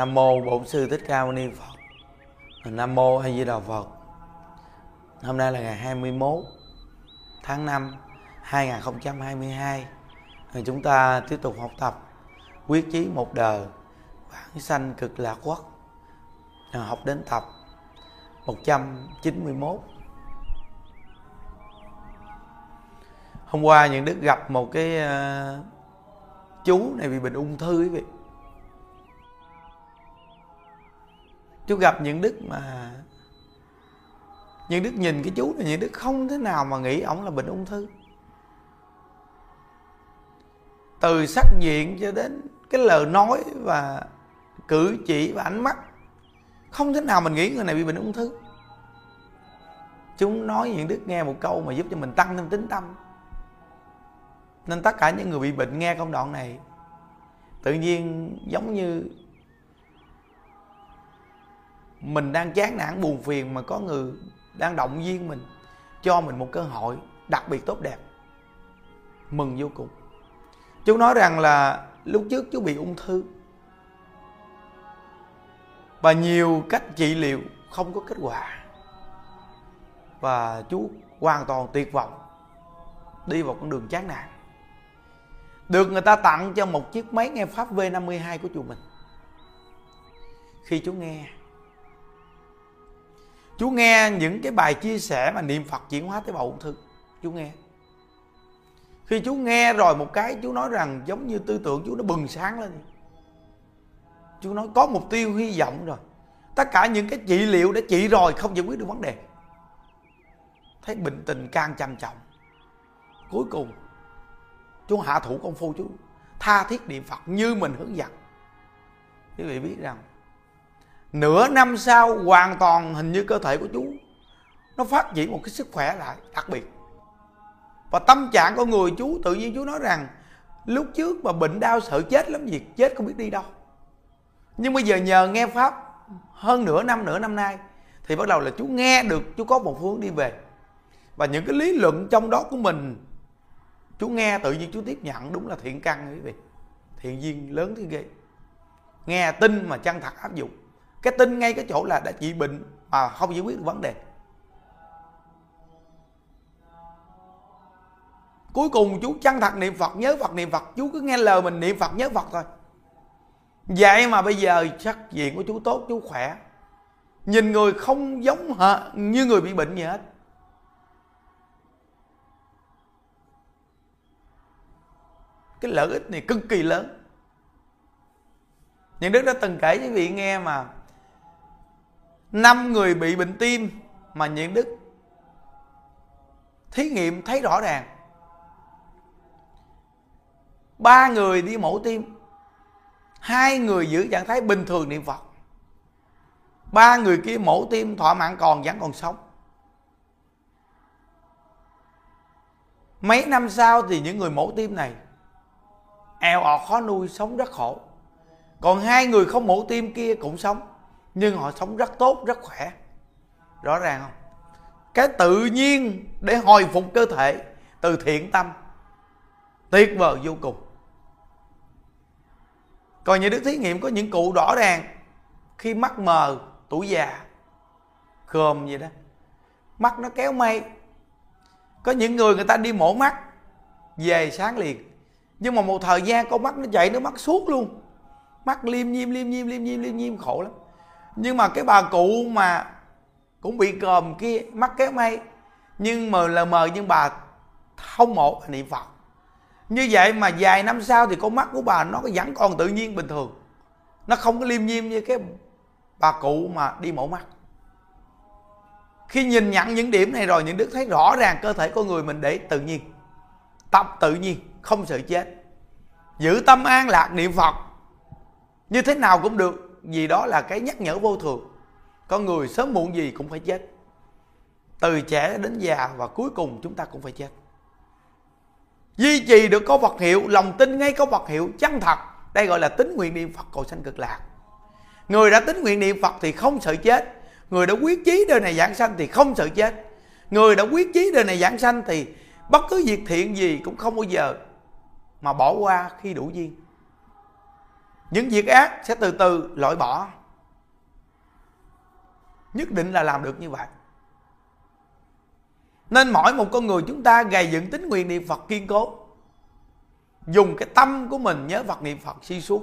Nam mô Bổn sư Thích Ca Mâu Ni Phật. Nam mô A Di Đà Phật. Hôm nay là ngày 21 tháng 5 2022. À, chúng ta tiếp tục học tập quyết chí một đời bản sanh cực lạc quốc. Học đến tập 191. Hôm qua những đức gặp một cái uh, chú này bị bệnh ung thư quý vị chú gặp những đức mà, những đức nhìn cái chú này, những đức không thế nào mà nghĩ ổng là bệnh ung thư. Từ sắc diện cho đến cái lời nói và cử chỉ và ánh mắt, không thế nào mình nghĩ người này bị bệnh ung thư. Chúng nói những đức nghe một câu mà giúp cho mình tăng thêm tính tâm. Nên tất cả những người bị bệnh nghe công đoạn này, tự nhiên giống như mình đang chán nản, buồn phiền mà có người đang động viên mình, cho mình một cơ hội đặc biệt tốt đẹp. Mừng vô cùng. Chú nói rằng là lúc trước chú bị ung thư. Và nhiều cách trị liệu không có kết quả. Và chú hoàn toàn tuyệt vọng, đi vào con đường chán nản. Được người ta tặng cho một chiếc máy nghe pháp V52 của chùa mình. Khi chú nghe chú nghe những cái bài chia sẻ mà niệm phật chuyển hóa tế bào ung thư. Chú nghe. Khi chú nghe rồi một cái chú nói rằng giống như tư tưởng chú nó bừng sáng lên. Chú nói có mục tiêu hy vọng rồi. Tất cả những cái trị liệu đã trị rồi, không giải quyết được vấn đề. Thấy bình tình càng trầm trọng. Cuối cùng chú hạ thủ công phu chú tha thiết niệm phật như mình hướng dẫn. Quý vị biết rằng nửa năm sau, hoàn toàn hình như cơ thể của chú, nó phát triển một cái sức khỏe lại, đặc biệt. Và tâm trạng của người chú, tự nhiên chú nói rằng, lúc trước mà bệnh đau sợ chết lắm gì, chết không biết đi đâu. Nhưng bây giờ nhờ nghe pháp, hơn nửa năm nửa năm nay, thì bắt đầu là chú nghe được chú có một hướng đi về. Và những cái lý luận trong đó của mình, chú nghe tự nhiên chú tiếp nhận, đúng là thiện căn quý vị thiện duyên lớn thế ghê. Nghe tin mà chân thật áp dụng cái tin ngay cái chỗ là đã trị bệnh mà không giải quyết được vấn đề. Cuối cùng chú chân thật niệm phật, nhớ phật niệm phật. Chú cứ nghe lời mình niệm phật, nhớ phật thôi. Vậy mà bây giờ sắc diện của chú tốt, chú khỏe. Nhìn người không giống hả, như người bị bệnh gì hết. Cái lợi ích này cực kỳ lớn. Những đức đã từng kể với vị nghe mà năm người bị bệnh tim mà nhiễm đức. Thí nghiệm thấy rõ ràng. Ba người đi mổ tim. Hai người giữ trạng thái bình thường niệm phật. Ba người kia mổ tim thọ mạng còn vẫn còn sống. Mấy năm sau thì những người mổ tim này eo ọt khó nuôi, sống rất khổ. Còn hai người không mổ tim kia cũng sống nhưng họ sống rất tốt, rất khỏe. Rõ ràng không? Cái tự nhiên để hồi phục cơ thể từ thiện tâm, tuyệt vời vô cùng. Còn những đức thí nghiệm có những cụ rõ ràng khi mắt mờ tuổi già khờm vậy đó. Mắt nó kéo mây. Có những người người ta đi mổ mắt, về sáng liền. Nhưng mà một thời gian con mắt nó chạy, nó mắt suốt luôn. Mắt liêm nhiêm liêm nhiêm liêm nhiêm liêm nhiêm khổ lắm nhưng mà cái bà cụ mà cũng bị còm kia mắc kéo mây nhưng mà lờ mờ nhưng bà không một niệm phật. Như vậy mà vài năm sau thì con mắt của bà nó vẫn còn tự nhiên bình thường. Nó không có liêm nhiêm như cái bà cụ mà đi mổ mắt. Khi nhìn nhận những điểm này rồi, những đức thấy rõ ràng cơ thể con người mình để tự nhiên. Tập tự nhiên, không sợ chết. Giữ tâm an lạc, niệm phật. Như thế nào cũng được vì đó là cái nhắc nhở vô thường. Con người sớm muộn gì cũng phải chết. Từ trẻ đến già và cuối cùng chúng ta cũng phải chết. Duy trì được có vật hiệu, lòng tin ngay có vật hiệu, chân thật. Đây gọi là tính nguyện niệm phật cầu sanh cực lạc. Người đã tính nguyện niệm phật thì không sợ chết. Người đã quyết chí đời này giảng sanh thì không sợ chết. Người đã quyết chí đời này giảng sanh thì bất cứ việc thiện gì cũng không bao giờ mà bỏ qua khi đủ duyên những việc ác sẽ từ từ loại bỏ. Nhất định là làm được như vậy. Nên mỗi một con người chúng ta gầy dựng tính nguyện niệm phật kiên cố. Dùng cái tâm của mình nhớ phật niệm phật suy suốt.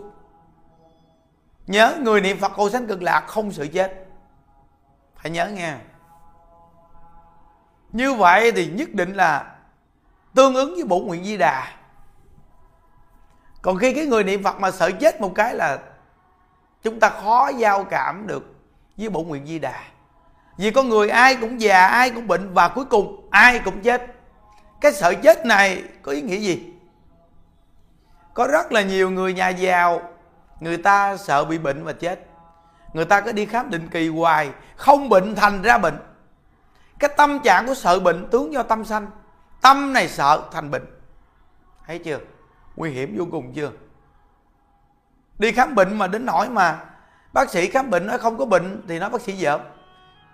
Nhớ người niệm phật cầu sanh cực lạc không sự chết. Phải nhớ nghe. Như vậy thì nhất định là tương ứng với bổ nguyện di đà còn khi cái người niệm phật mà sợ chết một cái là chúng ta khó giao cảm được với bổn nguyện di đà. Vì con người ai cũng già, ai cũng bệnh và cuối cùng ai cũng chết. Cái sợ chết này có ý nghĩa gì? Có rất là nhiều người nhà giàu, người ta sợ bị bệnh và chết. Người ta cứ đi khám định kỳ hoài, không bệnh thành ra bệnh. Cái tâm trạng của sợ bệnh tướng do tâm sanh. Tâm này sợ thành bệnh. Thấy chưa? Nguy hiểm vô cùng chưa? Đi khám bệnh mà đến nỗi mà bác sĩ khám bệnh nói không có bệnh thì nói bác sĩ dở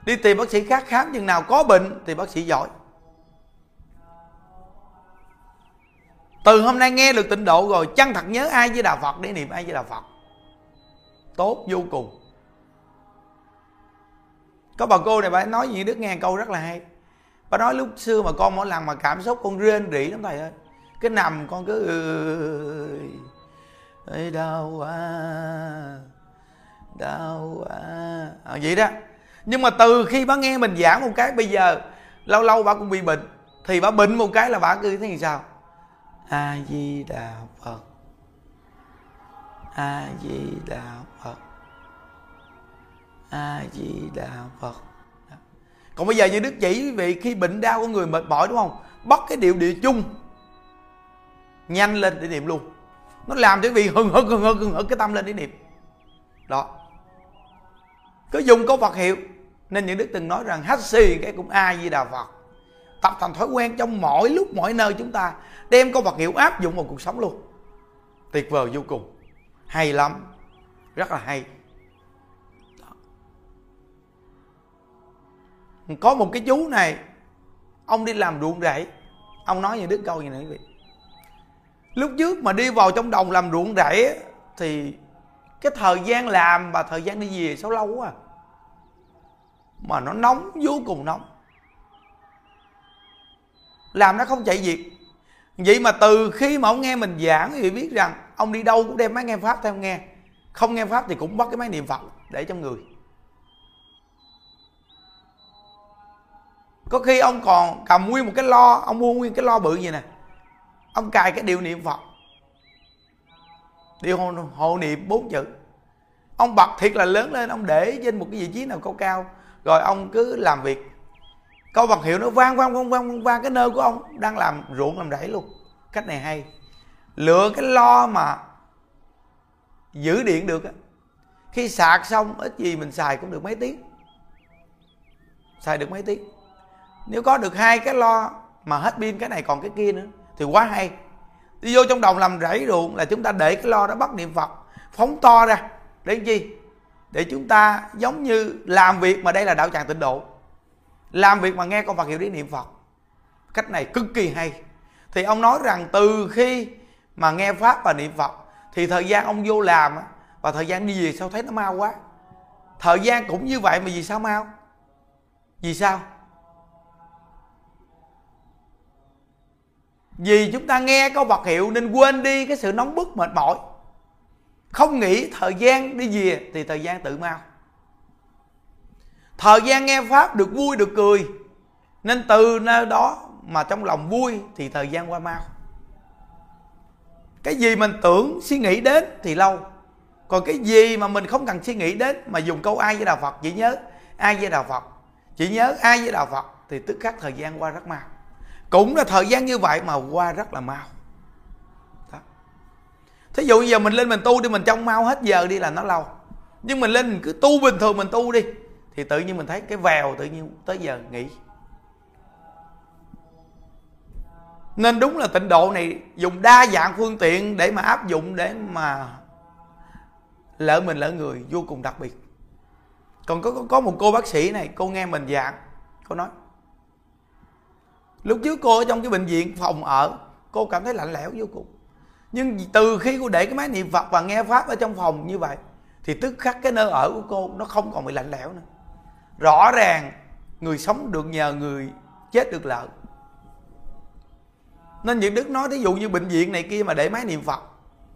đi tìm bác sĩ khác khám chừng nào có bệnh thì bác sĩ giỏi. Từ hôm nay nghe được tịnh độ rồi, chăng thật nhớ ai với đạo phật, để niệm ai với đạo phật? Tốt vô cùng. Có bà cô này, bà nói gì đức nghe câu rất là hay. Bà nói lúc xưa mà con mỗi lần mà cảm xúc con rên rỉ lắm, thầy ơi cái nằm con cứ ơi đau quá đau quá. À, vậy đó. Nhưng mà từ khi bà nghe mình giảng một cái bây giờ lâu lâu bà cũng bị bệnh thì bà bệnh một cái là bà cứ thế thì sao? A di đà phật a di đà phật a di đà phật còn bây giờ như đức chỉ quý vị khi bệnh đau của người mệt mỏi đúng không? Bắt cái điệu địa chung nhanh lên để niệm luôn. Nó làm cho quý vị hừng hực hừng hực hừng hực cái tâm lên để niệm. Đó. Cứ dùng câu Phật hiệu, nên những đức từng nói rằng hát xì cái cũng ai di đà phật. Tập thành thói quen trong mọi lúc mọi nơi chúng ta đem câu Phật hiệu áp dụng vào cuộc sống luôn. Tuyệt vời vô cùng. Hay lắm. Rất là hay. Có một cái chú này, ông đi làm ruộng rẫy. Ông nói như đức câu như này quý vị lúc trước mà đi vào trong đồng làm ruộng rẫy thì cái thời gian làm và thời gian đi về sao lâu quá à. mà nó nóng, vô cùng nóng. Làm nó không chạy việc. Vậy mà từ khi mà ông nghe mình giảng thì biết rằng ông đi đâu cũng đem máy nghe pháp theo nghe. Không nghe pháp thì cũng bắt cái máy niệm phật để trong người. Có khi ông còn cầm nguyên một cái lo, ông mua nguyên cái lo bự gì nè ông cài cái điều niệm phật. Điều hộ, hộ niệm bốn chữ. Ông bật thiệt là lớn lên ông để trên một cái vị trí nào cao cao rồi ông cứ làm việc. Câu vật hiệu nó vang vang vang vang vang cái nơi của ông đang làm ruộng làm rẫy luôn. Cách này hay. Lựa cái lo mà giữ điện được khi sạc xong ít gì mình xài cũng được mấy tiếng. Xài được mấy tiếng. Nếu có được hai cái lo mà hết pin cái này còn cái kia nữa thì quá hay. Đi vô trong đồng làm rẫy ruộng là chúng ta để cái lo đó bắt niệm phật. Phóng to ra. Để chi để chúng ta giống như làm việc mà đây là đạo tràng tịnh độ. Làm việc mà nghe con Phật hiệu đi niệm Phật. Cách này cực kỳ hay. Thì ông nói rằng từ khi mà nghe pháp và niệm Phật, thì thời gian ông vô làm và thời gian đi về sao thấy nó mau quá. Thời gian cũng như vậy mà vì sao mau? Vì sao? Vì chúng ta nghe câu vật hiệu nên quên đi cái sự nóng bức, mệt mỏi. Không nghĩ thời gian đi về thì thời gian tự mau. Thời gian nghe pháp được vui, được cười. Nên từ nơi đó mà trong lòng vui thì thời gian qua mau. Cái gì mình tưởng suy nghĩ đến thì lâu. Còn cái gì mà mình không cần suy nghĩ đến mà dùng câu ai với đạo phật, chỉ nhớ ai với đạo phật. Chỉ nhớ ai với đạo phật thì tức khắc thời gian qua rất mau cũng là thời gian như vậy mà qua rất là mau. Đó. thí dụ giờ mình lên mình tu đi, mình trong mau hết giờ đi là nó lâu. Nhưng mình lên mình cứ tu bình thường, mình tu đi, thì tự nhiên mình thấy cái vèo tự nhiên tới giờ nghỉ. Nên đúng là tịnh độ này dùng đa dạng phương tiện để mà áp dụng để mà lỡ mình lỡ người vô cùng đặc biệt. Còn có có một cô bác sĩ này, cô nghe mình giảng, cô nói lúc trước cô ở trong cái bệnh viện phòng ở, cô cảm thấy lạnh lẽo vô cùng. Nhưng từ khi cô để cái máy niệm phật và nghe pháp ở trong phòng như vậy, thì tức khắc cái nơi ở của cô nó không còn bị lạnh lẽo nữa. Rõ ràng, người sống được nhờ người chết được lợi. Nên những đức nói thí dụ như bệnh viện này kia mà để máy niệm phật,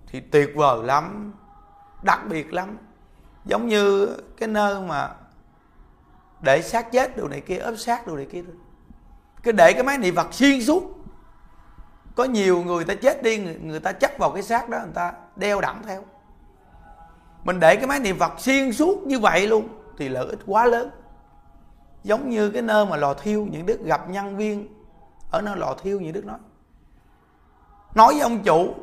thì tuyệt vời lắm, đặc biệt lắm. Giống như cái nơi mà để xác chết đồ này kia, ốp xác đồ này kia cái để cái máy niệm phật xuyên suốt. Có nhiều người ta chết đi người, người ta chấp vào cái xác đó người ta đeo đẳng theo. Mình để cái máy niệm phật xuyên suốt như vậy luôn thì lợi ích quá lớn. Giống như cái nơi mà lò thiêu những đức gặp nhân viên ở nơi lò thiêu những đức nói nói với ông chủ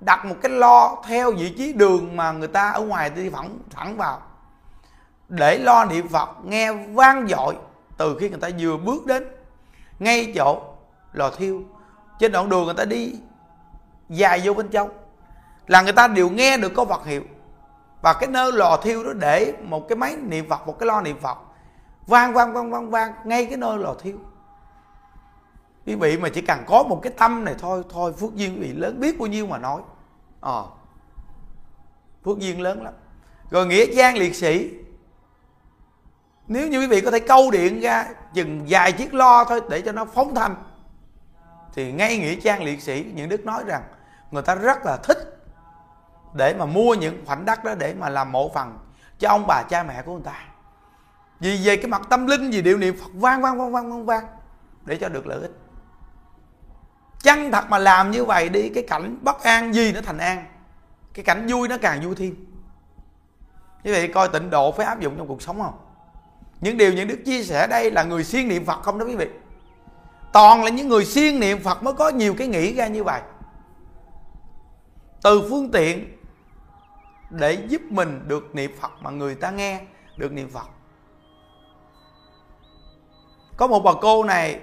đặt một cái lo theo vị trí đường mà người ta ở ngoài đi thẳng thẳng vào. Để lo niệm phật nghe vang dội từ khi người ta vừa bước đến ngay chỗ lò thiêu. Trên đoạn đường người ta đi dài vô bên trong. Là người ta đều nghe được có vật hiệu. Và cái nơi lò thiêu đó để một cái máy niệm phật một cái lo niệm phật. Vang vang vang vang vang ngay cái nơi lò thiêu. Quý vị mà chỉ cần có một cái tâm này thôi thôi phước duyên quý vị lớn biết bao nhiêu mà nói. Ờ à, phước duyên lớn lắm. Rồi nghĩa trang liệt sĩ nếu như quý vị có thể câu điện ra chừng vài chiếc lo thôi để cho nó phóng thanh, thì ngay nghĩa trang liệt sĩ những đức nói rằng người ta rất là thích để mà mua những khoảnh đất đó để mà làm mộ phần cho ông bà cha mẹ của người ta. Vì về cái mặt tâm linh, vì điệu niệm phật vang vang vang vang vang vang để cho được lợi ích. Chăng thật mà làm như vậy đi, cái cảnh bất an gì nó thành an, cái cảnh vui nó càng vui thêm. Như vậy coi tịnh độ phải áp dụng trong cuộc sống không? Những điều những đức chia sẻ đây là người siêng niệm phật không đó quý vị. Toàn là những người siêng niệm phật mới có nhiều cái nghĩ ra như vậy. Từ phương tiện để giúp mình được niệm phật mà người ta nghe được niệm phật. Có một bà cô này,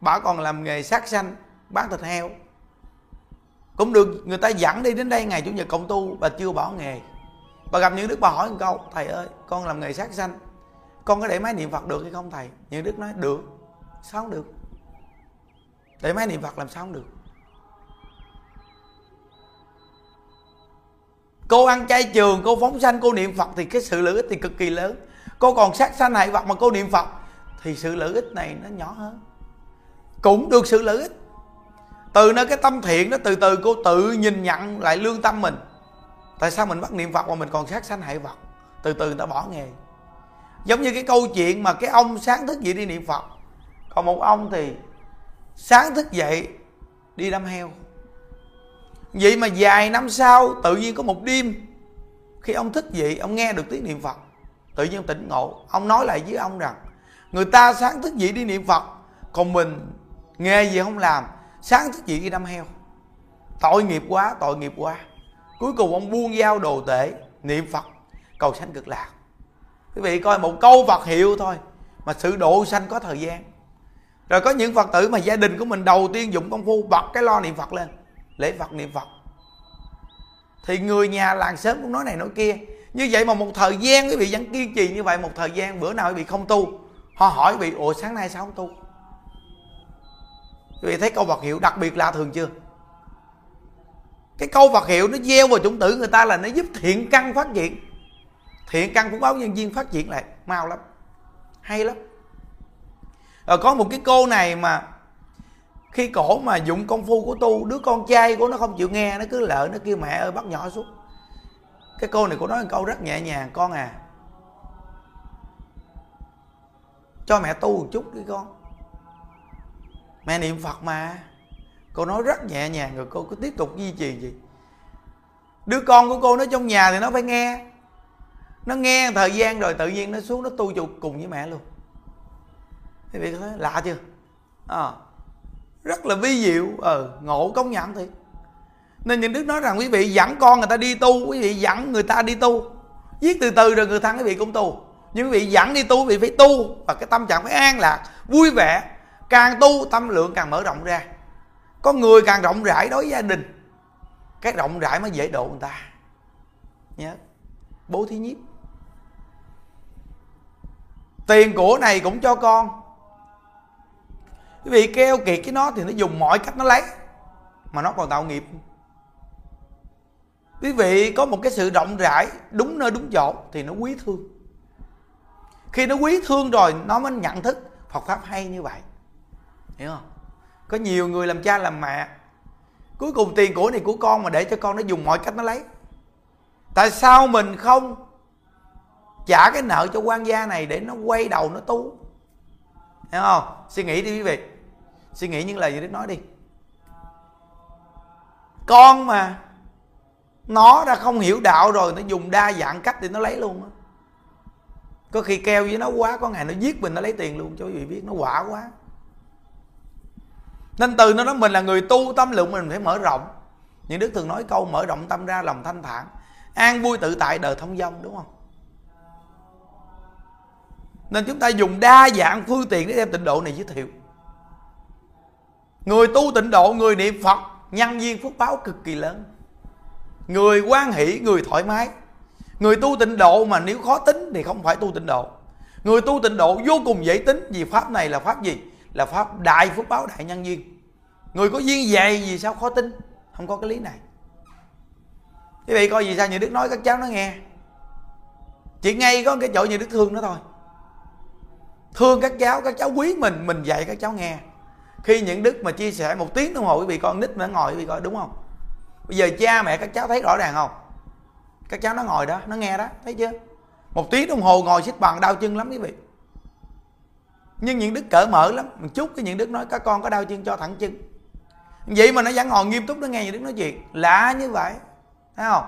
bà còn làm nghề sát sanh bán thịt heo. Cũng được người ta dẫn đi đến đây ngày chủ nhật cộng tu, bà chưa bỏ nghề. Bà gặp những đức bà hỏi một câu, thầy ơi, con làm nghề sát sanh con có để máy niệm phật được hay không, thầy? Những đức nói, được. Sao không được? Để máy niệm phật làm sao không được? Cô ăn chay trường, cô phóng sanh, cô niệm phật thì cái sự lợi ích thì cực kỳ lớn. Cô còn sát sanh hại vật mà cô niệm phật, thì sự lợi ích này nó nhỏ hơn. Cũng được sự lợi ích. Từ nơi cái tâm thiện đó, từ từ cô tự nhìn nhận lại lương tâm mình. Tại sao mình bắt niệm phật mà mình còn sát sanh hại vật? Từ từ người ta bỏ nghề giống như cái câu chuyện mà cái ông sáng thức dậy đi niệm phật. Còn một ông thì sáng thức dậy đi đâm heo. Vậy mà vài năm sau tự nhiên có một đêm, khi ông thức dậy, ông nghe được tiếng niệm phật, tự nhiên tỉnh ngộ. Ông nói lại với ông rằng, người ta sáng thức dậy đi niệm phật, còn mình nghề gì không làm, sáng thức dậy đi đâm heo. Tội nghiệp quá, tội nghiệp quá. Cuối cùng ông buông dao đồ tể, niệm phật, cầu sanh cực lạc quý vị coi một câu phật hiệu thôi, mà sự độ sanh có thời gian. Rồi có những phật tử mà gia đình của mình đầu tiên dụng công phu bật cái lo niệm phật lên, lễ phật niệm phật. Thì người nhà làng sớm cũng nói này nói kia, như vậy mà một thời gian quý vị vẫn kiên trì như vậy, một thời gian bữa nào quý vị không tu? Họ hỏi quý vị, ủa, sáng nay sao không tu? Quý vị thấy câu vật hiệu đặc biệt lạ thường chưa? Cái câu vật hiệu nó gieo vào chủng tử người ta là nó giúp thiện căn phát triển thiện căn phúc báo nhân viên phát triển lại, mau lắm, hay lắm. Rồi có một cái cô này mà khi cổ mà dụng công phu của tu, đứa con trai của nó không chịu nghe, nó cứ lợ nó kêu mẹ ơi, bắt nhỏ xuống. Cái cô này cô nói một câu rất nhẹ nhàng, con à cho mẹ tu một chút đi con. Mẹ niệm phật mà. Cô nói rất nhẹ nhàng, rồi cô cứ tiếp tục duy trì gì đứa con của cô nó trong nhà thì nó phải nghe nó nghe thời gian rồi tự nhiên nó xuống nó tu chục cùng với mẹ luôn. Quý vị thấy? Lạ chưa? À, rất là vi diệu. Ờ ngộ công nhận thiệt. Nên những đức nói rằng quý vị dẫn con người ta đi tu quý vị dẫn người ta đi tu. Viết từ từ rồi người thân quý vị cũng tu. Nhưng quý vị dẫn đi tu quý vị phải tu. Và cái tâm trạng phải an lạc vui vẻ. Càng tu tâm lượng càng mở rộng ra. Có người càng rộng rãi đối với gia đình cái rộng rãi mới dễ độ người ta. Nhớ. Bố thí nhiếp tiền của này cũng cho con. Quý vị keo kiệt cái nó thì nó dùng mọi cách nó lấy, mà nó còn tạo nghiệp. Quý vị có một cái sự rộng rãi, đúng nơi đúng chỗ thì nó quý thương. Khi nó quý thương rồi, nó mới nhận thức Phật pháp hay như vậy. Hiểu không? Có nhiều người làm cha làm mẹ, cuối cùng tiền của này của con mà để cho con nó dùng mọi cách nó lấy. Tại sao mình không trả cái nợ cho quan gia này để nó quay đầu nó tu. Hiểu không? Suy nghĩ đi quý vị. Suy nghĩ những lời như đức nói đi. Con mà nó đã không hiểu đạo rồi, nó dùng đa dạng cách để nó lấy luôn á. Có khi keo với nó quá, có ngày nó giết mình, nó lấy tiền luôn, cho quý vị biết, nó quả quá. Nên từ nó nói mình là người tu tâm lượng mình phải mở rộng. Những đức thường nói câu, mở rộng tâm ra, lòng thanh thản. An vui tự tại đời thông dong đúng không? Nên chúng ta dùng đa dạng phương tiện để đem tịnh độ này giới thiệu. Người tu tịnh độ, người niệm phật, nhân viên phước báo cực kỳ lớn. Người quan hỷ, người thoải mái. Người tu tịnh độ mà nếu khó tính thì không phải tu tịnh độ. Người tu tịnh độ vô cùng dễ tính vì pháp này là pháp gì? Là pháp đại phước báo đại nhân duyên người có duyên dày vì sao khó tin không có cái lý này. Quý vị coi vì sao như đức nói các cháu nó nghe? Chỉ ngay có cái chỗ như đức thương nó thôi thương các cháu các cháu quý mình mình dạy các cháu nghe. Khi những đức mà chia sẻ một tiếng đồng hồ quý vị, con nít mà nó ngồi quý vị coi, đúng không? Bây giờ cha mẹ các cháu thấy rõ ràng không? Các cháu nó ngồi đó, nó nghe đó, thấy chưa? Một tiếng đồng hồ ngồi xích bằng, đau chân lắm quý vị. Nhưng những đức cỡ mở lắm. Một chút cái những đức nói, các con có đau chân, cho thẳng chân. Vậy mà nó vẫn ngồi nghiêm túc, nó nghe những đức nói chuyện. Lạ như vậy, thấy không?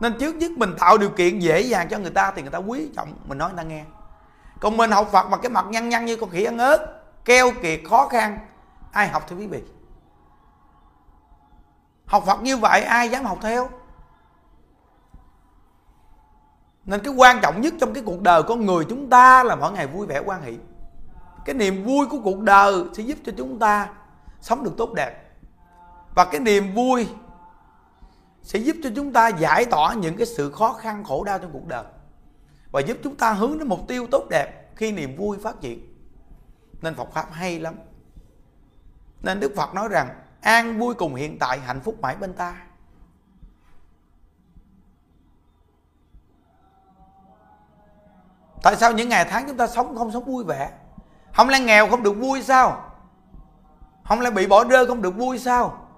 Nên trước nhất mình tạo điều kiện dễ dàng cho người ta thì người ta quý trọng, mình nói người ta nghe còn mình học phật mà cái mặt nhăn nhăn như con khỉ ăn ớt keo kiệt, khó khăn, ai học thưa quý vị? Học phật như vậy, ai dám học theo? Nên cái quan trọng nhất trong cái cuộc đời con người chúng ta là mỗi ngày vui vẻ quan hệ cái niềm vui của cuộc đời sẽ giúp cho chúng ta sống được tốt đẹp. Và cái niềm vui sẽ giúp cho chúng ta giải tỏa những cái sự khó khăn, khổ đau trong cuộc đời và giúp chúng ta hướng đến mục tiêu tốt đẹp khi niềm vui phát triển. Nên Phật pháp hay lắm. Nên Đức Phật nói rằng, an vui cùng hiện tại, hạnh phúc mãi bên ta. Tại sao những ngày tháng chúng ta sống không sống vui vẻ? Không lẽ nghèo không được vui sao? Không lẽ bị bỏ rơi không được vui sao?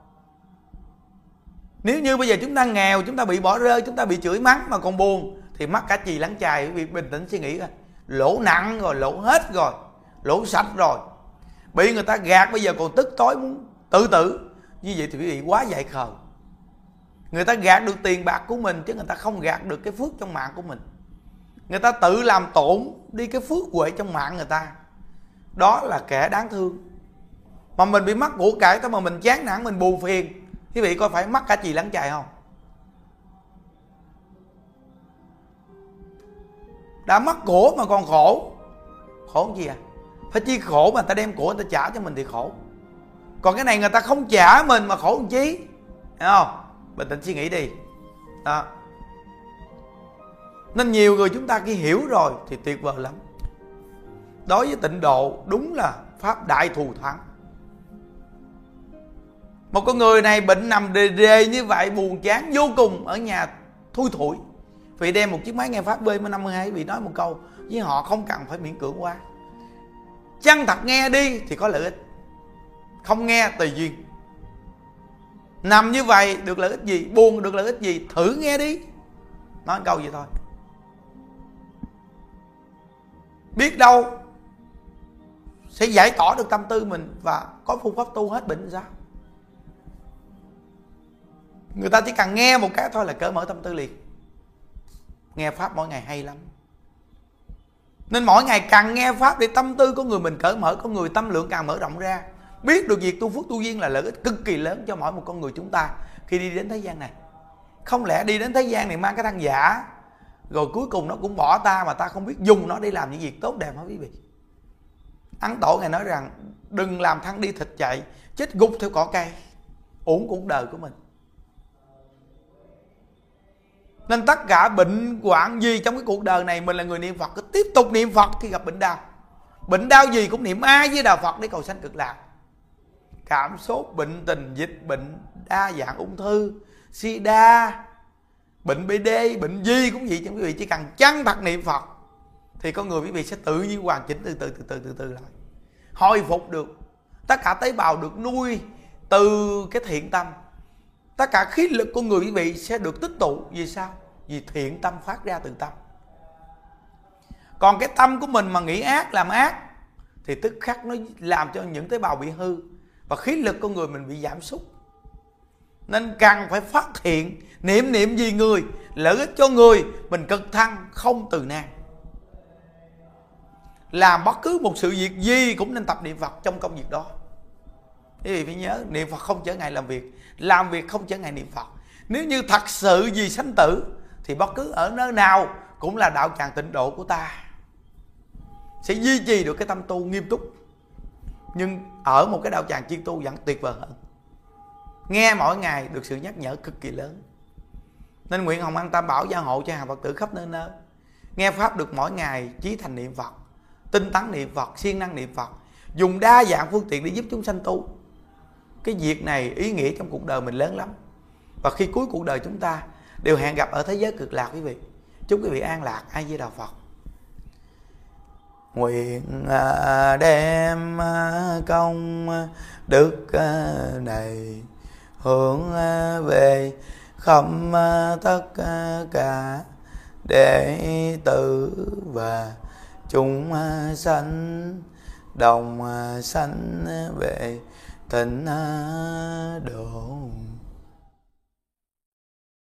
Nếu như bây giờ chúng ta nghèo, chúng ta bị bỏ rơi, chúng ta bị chửi mắng mà còn buồn thì mắc cả chì lắng chài vì bình tĩnh suy nghĩ coi. Lỗ nặng rồi, lỗ hết rồi, lỗ sạch rồi. Bị người ta gạt bây giờ còn tức tối muốn tự tử. Như vậy thì quý vị quá dại khờ. Người ta gạt được tiền bạc của mình chứ người ta không gạt được cái phước trong mạng của mình. Người ta tự làm tổn đi cái phước huệ trong mạng người ta. Đó là kẻ đáng thương. Mà mình bị mắc của cải tới mà mình chán nản, mình buồn phiền. Quý vị coi phải mắc cả chì lắng chài không? Đã mất cổ mà còn khổ. Khổ gì à? Phải chi khổ mà người ta đem của người ta trả cho mình thì khổ. Còn cái này người ta không trả mình mà khổ làm chí hiểu không? Bình tĩnh suy nghĩ đi. Đó. Nên nhiều người chúng ta khi hiểu rồi thì tuyệt vời lắm. Đối với tịnh độ, đúng là pháp đại thù thắng. Một con người này bệnh nằm đề đề như vậy, buồn chán, vô cùng, ở nhà thui thủi vì đem một chiếc máy nghe pháp bê năm mươi hai nói một câu, với họ không cần phải miễn cưỡng quá. Chăng thật nghe đi thì có lợi ích, không nghe tùy duyên. Nằm như vậy được lợi ích gì? Buồn được lợi ích gì? Thử nghe đi. Nói câu vậy thôi. Biết đâu sẽ giải tỏa được tâm tư mình và có phương pháp tu hết bệnh sao người ta chỉ cần nghe một cái thôi là cởi mở tâm tư liền nghe pháp mỗi ngày hay lắm. Nên mỗi ngày càng nghe pháp để tâm tư của người mình cởi mở, con người tâm lượng càng mở rộng ra. Biết được việc tu phước tu duyên là lợi ích cực kỳ lớn cho mỗi một con người chúng ta khi đi đến thế gian này. Không lẽ đi đến thế gian này mang cái thân giả, rồi cuối cùng nó cũng bỏ ta mà ta không biết dùng nó để làm những việc tốt đẹp hả quý vị? Ấn tổ ngài nói rằng, đừng làm thân đi thịt chạy, chết gục theo cỏ cây, uổng cuộc đời của mình nên tất cả bệnh hoạn gì trong cái cuộc đời này, mình là người niệm phật, cứ tiếp tục niệm phật khi gặp bệnh đau. Bệnh đau gì cũng niệm ai với đạo phật để cầu sanh cực lạc. Cảm sốt, bệnh tình, dịch bệnh, đa dạng ung thư, sida, bệnh bd bệnh gì cũng vậy chứ quý vị chỉ cần chăng thật niệm phật, thì con người quý vị sẽ tự nhiên hoàn chỉnh từ từ từ từ từ từ lại. Hồi phục được, tất cả tế bào được nuôi từ cái thiện tâm tất cả khí lực của người quý vị sẽ được tích tụ. Vì sao? Vì thiện tâm phát ra từ tâm. Còn cái tâm của mình mà nghĩ ác, làm ác, thì tức khắc nó làm cho những tế bào bị hư. Và khí lực của người mình bị giảm sút. Nên cần phải phát hiện niệm niệm gì người, lợi ích cho người, mình cực thăng không từ nan. Làm bất cứ một sự việc gì cũng nên tập niệm phật trong công việc đó. Quý vị phải nhớ, niệm phật không trở ngại làm việc làm việc không trở ngại niệm phật. Nếu như thật sự vì sanh tử, thì bất cứ ở nơi nào cũng là đạo tràng tịnh độ của ta. Sẽ duy trì được cái tâm tu nghiêm túc. Nhưng ở một cái đạo tràng chuyên tu vẫn tuyệt vời hơn. Nghe mỗi ngày được sự nhắc nhở cực kỳ lớn. Nên nguyện hồng an tam bảo gia hộ cho hàng phật tử khắp nơi nơi. Nghe pháp được mỗi ngày chí thành niệm phật, tinh tấn niệm phật, siêng năng niệm phật, dùng đa dạng phương tiện để giúp chúng sanh tu cái việc này ý nghĩa trong cuộc đời mình lớn lắm. Và khi cuối cuộc đời chúng ta đều hẹn gặp ở thế giới cực lạc quý vị chúc quý vị an lạc ai với đạo phật. Nguyện à, đem à, công đức à, này hướng về khắp tất cả đệ tử và chúng sanh đồng sanh về tịnh độ